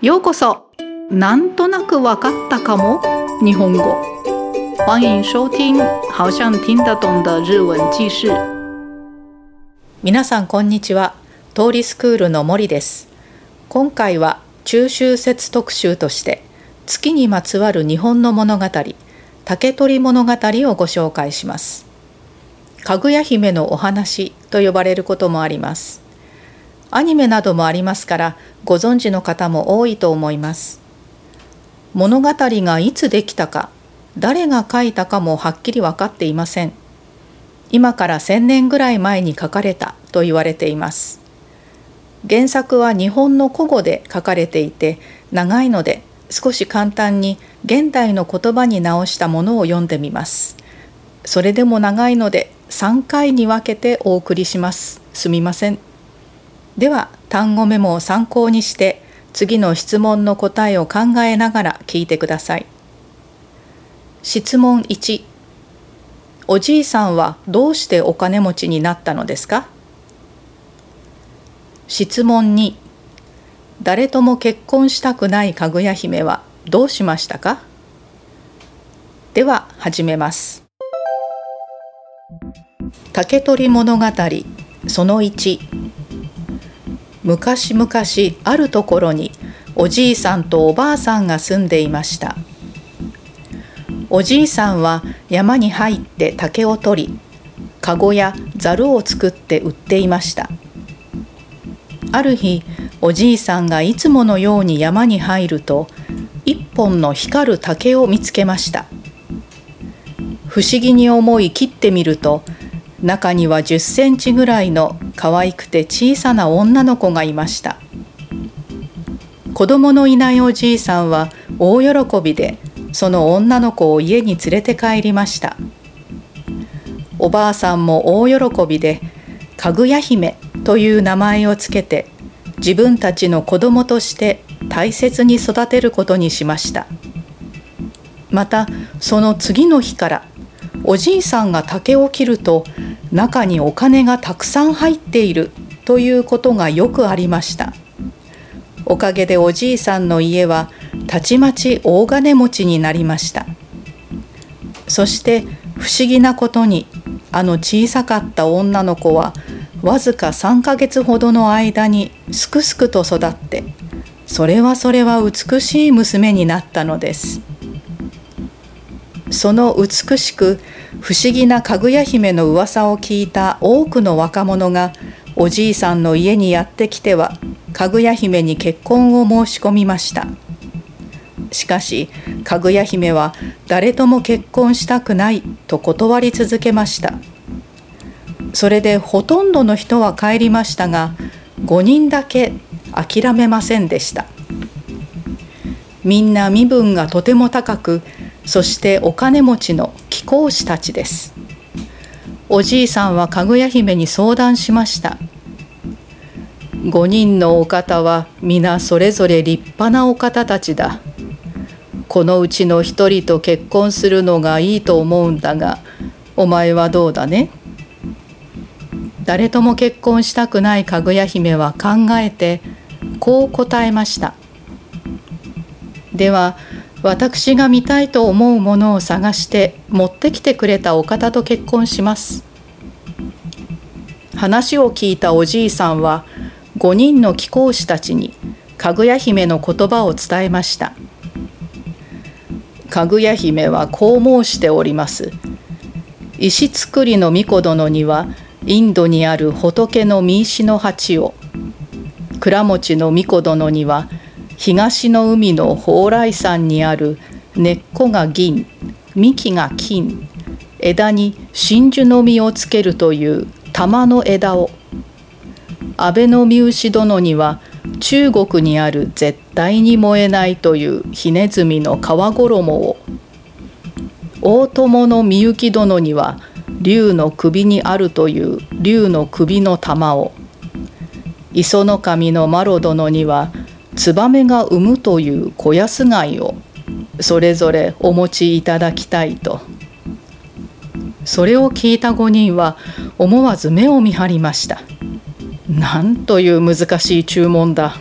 ようこそ。なんとなくわかったかも。日本語。欢迎收听好像听得懂的日文記事。皆さんこんにちは。通りスクールの森です。今回は中秋節特集として月にまつわる日本の物語竹取物語をご紹介します。かぐや姫のお話と呼ばれることもあります。アニメなどもありますからご存知の方も多いと思います。物語がいつできたか誰が書いたかもはっきり分かっていません。今から1000年ぐらい前に書かれたと言われています。原作は日本の古語で書かれていて長いので少し簡単に現代の言葉に直したものを読んでみます。それでも長いので3回に分けてお送りします。すみません。では単語メモを参考にして次の質問の答えを考えながら聞いてください。質問1おじいさんはどうしてお金持ちになったのですか？質問2誰とも結婚したくないかぐや姫はどうしましたか？では始めます。竹取物語その1昔々あるところにおじいさんとおばあさんが住んでいました。おじいさんは山に入って竹を取りかごやざるを作って売っていました。ある日おじいさんがいつものように山に入ると一本の光る竹を見つけました。不思議に思い切ってみると中には10センチぐらいの可愛くて小さな女の子がいました。子供のいないおじいさんは大喜びでその女の子を家に連れて帰りました。おばあさんも大喜びでかぐや姫という名前をつけて自分たちの子供として大切に育てることにしました。またその次の日からおじいさんが竹を切ると中にお金がたくさん入っているということがよくありました。おかげでおじいさんの家はたちまち大金持ちになりました。そして不思議なことにあの小さかった女の子はわずか3ヶ月ほどの間にすくすくと育ってそれはそれは美しい娘になったのです。その美しく不思議なかぐや姫の噂を聞いた多くの若者がおじいさんの家にやってきてはかぐや姫に結婚を申し込みました。しかしかぐや姫は誰とも結婚したくないと断り続けました。それでほとんどの人は帰りましたが5人だけ諦めませんでした。みんな身分がとても高くそしてお金持ちの貴公子たちです。おじいさんはかぐや姫に相談しました。5人のお方は皆それぞれ立派なお方たちだ。このうちの一人と結婚するのがいいと思うんだがお前はどうだね？誰とも結婚したくないかぐや姫は考えてこう答えました。では私が見たいと思うものを探して持ってきてくれたお方と結婚します。話を聞いたおじいさんは5人の貴公子たちにかぐや姫の言葉を伝えました。かぐや姫はこう申しております。石造りの巫女殿にはインドにある仏の三石の鉢を。倉持の巫女殿には東の海の蓬莱山にある根っこが銀幹が金枝に真珠の実をつけるという玉の枝を。安倍の三牛殿には中国にある絶対に燃えないというひねずみの皮衣を。大友のみゆき殿には竜の首にあるという竜の首の玉を。磯の神の麻呂殿にはツバメが産むという小安貝をそれぞれお持ちいただきたいと。それを聞いた5人は思わず目を見張りました。なんという難しい注文だ。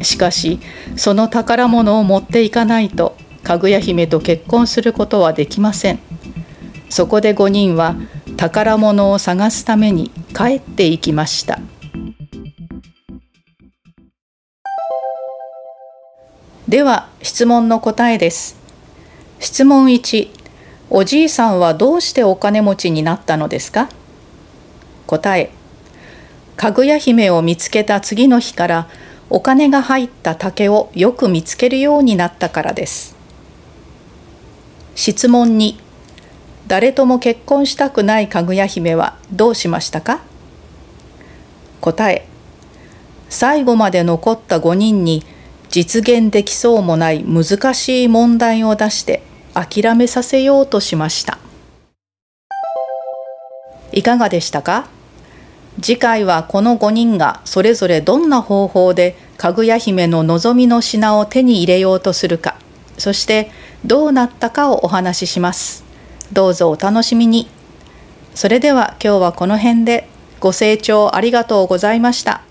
しかしその宝物を持っていかないとかぐや姫と結婚することはできません。そこで5人は宝物を探すために帰っていきました。では質問の答えです。質問1おじいさんはどうしてお金持ちになったのですか？答えかぐや姫を見つけた次の日からお金が入った竹をよく見つけるようになったからです。質問2誰とも結婚したくないかぐや姫はどうしましたか？答え最後まで残った5人に実現できそうもない難しい問題を出して諦めさせようとしました。いかがでしたか？次回はこの5人がそれぞれどんな方法でかぐや姫の望みの品を手に入れようとするかそしてどうなったかをお話しします。どうぞお楽しみに。それでは今日はこの辺でご清聴ありがとうございました。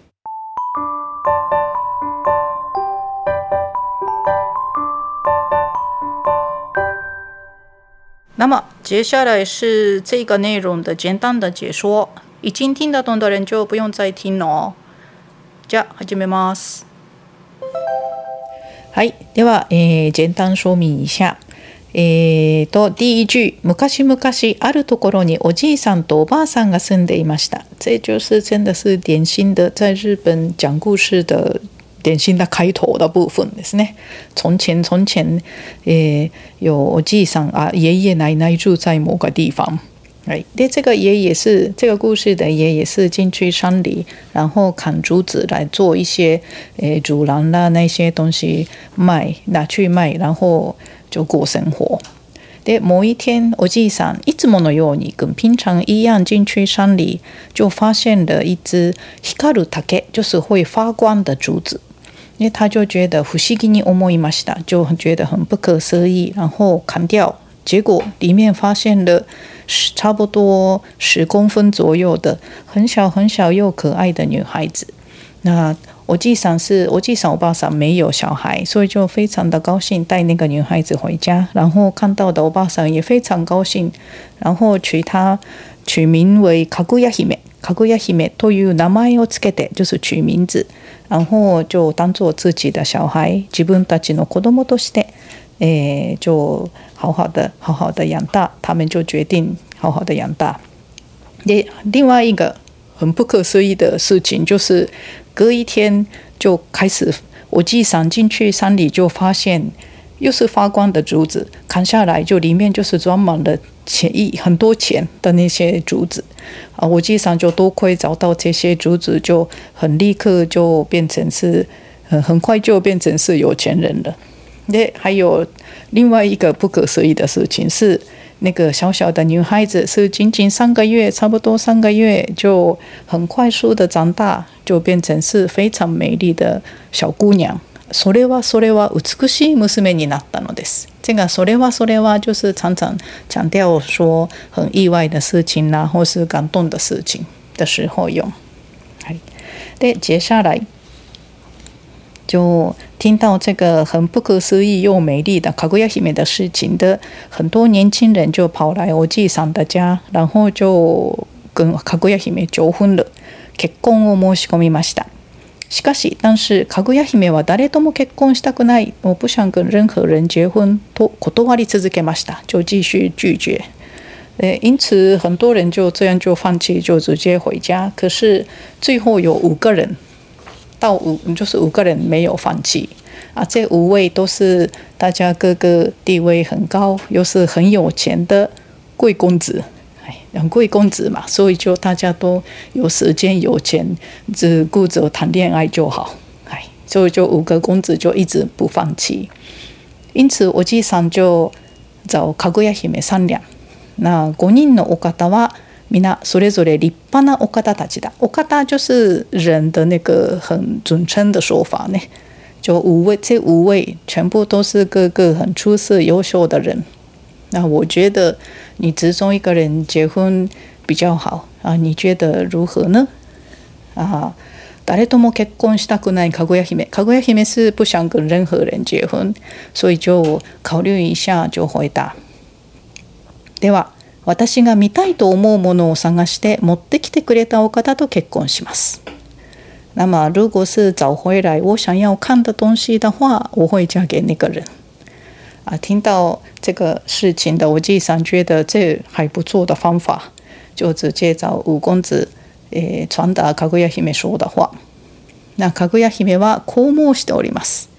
那么接下来是这个内容的简单的解说，已经听得懂的人就不用再听了哦。じゃあ始めます。はい、では、えー、簡単说明一下。えーと、第一句昔々あるところにおじいさんとおばあさんが住んでいました。这就是真的是典型的在日本讲故事的典型的开头的部分ですね。从前从前，え有おじいさん啊，爷爷奶奶住在某个地方。哎，对，这个爷爷是这个故事的爷爷是进去山里，然后砍竹子来做一些诶竹篮啦那些东西卖，拿去卖，然后就过生活。で某一天，おじいさんいつものように跟平常一样进去山里，就发现了一只光る竹，就是会发光的竹子。 因为他就觉得不思議に思いました，就觉得很不可思议，然后砍掉，结果里面发现了差不多十公分左右的很小很小又可爱的女孩子。那我记上是我记上我爸上没有小孩，所以就非常的高兴带那个女孩子回家，然后看到的我爸上也非常高兴，然后取她取名为卡古亚希美。 かぐや姫という名前をつけて就是取名字。然后就当做自己的小孩自分たちの子供として、えー、就好好的好好的养大他们就决定好好的养大で另外一个很不可思议的事情就是隔一天就开始我记赏进去山里就发现又是发光的竹子，砍下来就里面就是装满了钱一很多钱的那些竹子，啊，我记上就多亏找到这些竹子，就很立刻就变成是，很很快就变成是有钱人了。那还有另外一个不可思议的事情是，那个小小的女孩子是仅仅三个月，差不多三个月就很快速的长大，就变成是非常美丽的小姑娘。それはそれは美しい娘になったのです。这个それはそれは就是常常强调说很意外的事情啦，或是感动的事情的时候用。で接下来就听到这个很不可思议又美丽的卡古亚姫的事情的很多年轻人就跑来おじいさん的家，然后就跟卡古亚姫求婚了，結婚を申し込みました。しかし、但是かぐや姫は誰とも結婚したくない、我不想跟任何人结婚と断り続けました。就继续拒绝。因此很多人就这样就放弃，就直接回家。可是最后有五个人，到五就是五个人没有放弃啊。这五位都是大家各个地位很高，又是很有钱的贵公子。两贵公子嘛，所以就大家都有时间有钱，只顾着谈恋爱就好。哎，所以就五个公子就一直不放弃。因此，我じさん就找かぐや姫商量。那五人のお方は皆それぞれ立派なお方たちだ。お方就是人的那个很准称的说法呢。就五位，这五位全部都是个个很出色、优秀的人。 那我觉得你只中一个人结婚比较好啊，你觉得如何呢？啊，誰とも結婚したくないかぐや姫。かぐや姫是不想跟任何人结婚，所以就考虑一下就回答。では、私が見たいと思うものを探して持ってきてくれたお方と結婚します。那么，如果是找回来我想要看的东西的话，我会嫁给那个人。啊，听到这个事情的我继上觉得这还不错的方法，就直接找五公子。えー、传达かぐや姫说的话。那かぐや姫はこう申しております。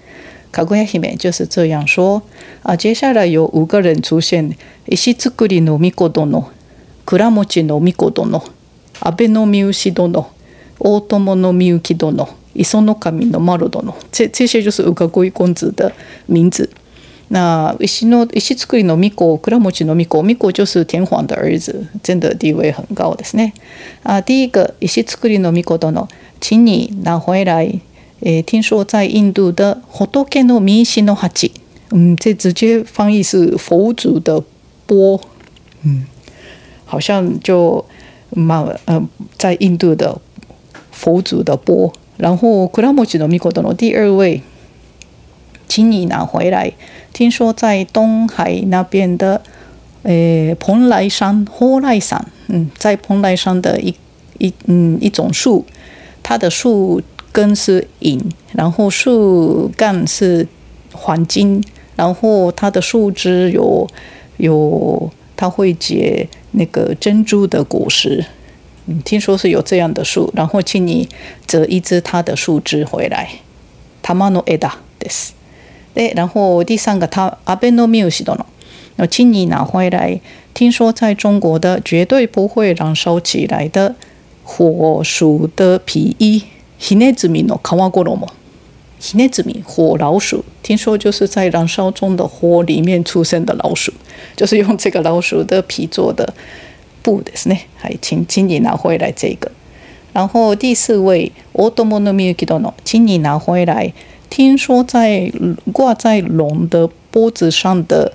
かぐや姫就是这样说。啊，接下来有五个人出现：石造りの巫女殿、倉持の巫女殿、安倍の三牛殿、大友の三幸殿、磯の神の丸殿。这这些就是五个贵公子的名字。那石の石造りの巫女、倉持の巫女、巫女就是天皇的儿子，真的地位很高ですね。啊，第一个石造りの巫女殿，请你拿回来。诶，听说在印度的仏の弥石の鉢，嗯，这直接翻译是佛祖的钵，嗯，好像就嘛呃，在印度的佛祖的钵。然后倉持の巫女殿第二位。请你拿回来。听说在东海那边的，呃，蓬莱山、火莱山，嗯，在蓬莱山的一一嗯一种树，它的树根是银，然后树干是黄金，然后它的树枝有有，它会结那个珍珠的果实。嗯，听说是有这样的树，然后请你折一枝它的树枝回来。たまの枝です。 で，然后第三个，他阿贝诺缪西多诺，要请你拿回来。听说在中国的绝对不会燃烧起来的火鼠的皮衣，ヒネズミの皮衣。ヒネズミ火老鼠，听说就是在燃烧中的火里面出生的老鼠，就是用这个老鼠的皮做的布ですね。还请请你拿回来这个。然后第四位，オトモノミユキドノ，请你拿回来。 听说在挂在龙的脖子上的，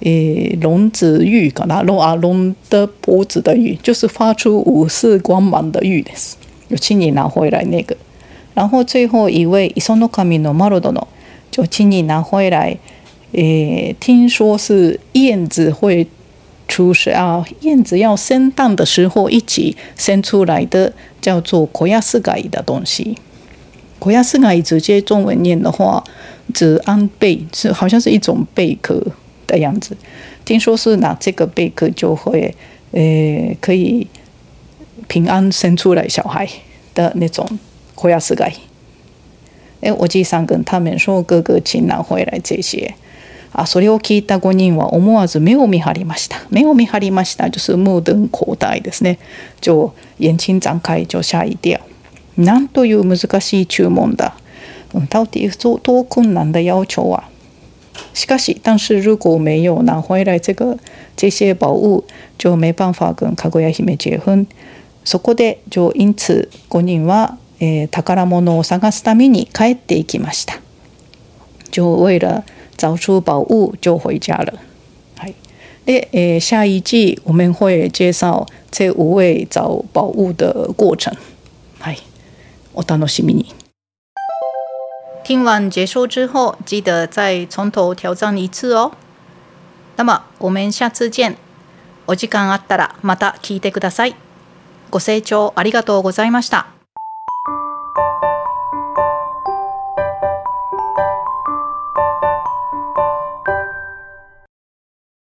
诶，龙子玉，可能龙啊龙的脖子的玉，就是发出五色光芒的玉的，有请你拿回来那个。然后最后一位伊松诺卡米诺马罗多诺，就请你拿回来。诶，听说是燕子会出世啊，燕子要生蛋的时候一起生出来的，叫做口亚斯盖的东西。国亚斯奶直接中文念的话，指安贝是好像是一种贝壳的样子。听说是拿这个贝壳就会，呃，可以平安生出来小孩的那种国亚斯盖。哎，我记上跟他们说哥哥请拿回来这些。啊，それを聞いた五人は思わず目を見張りました。目を見張りました，就是目瞪口呆ですね。就眼睛张开，就吓一跳。 なんという難しい注文だ。到底多多困難的要求啊！しかし，但是如果没有拿回来这个这些宝物，就没办法跟かぐや姫结婚。そこで、就因此5人は、えー、宝物を探すために帰っていきました。就为了找出宝物，就回家了。はい。で、えー、下一季我们会介绍这五位找宝物的过程。はい。お楽しみに。听完结束之后，记得再从头挑战一次哦。那么我们下次见。お時間あったらまた聞いてください。ご清聴ありがとうございました。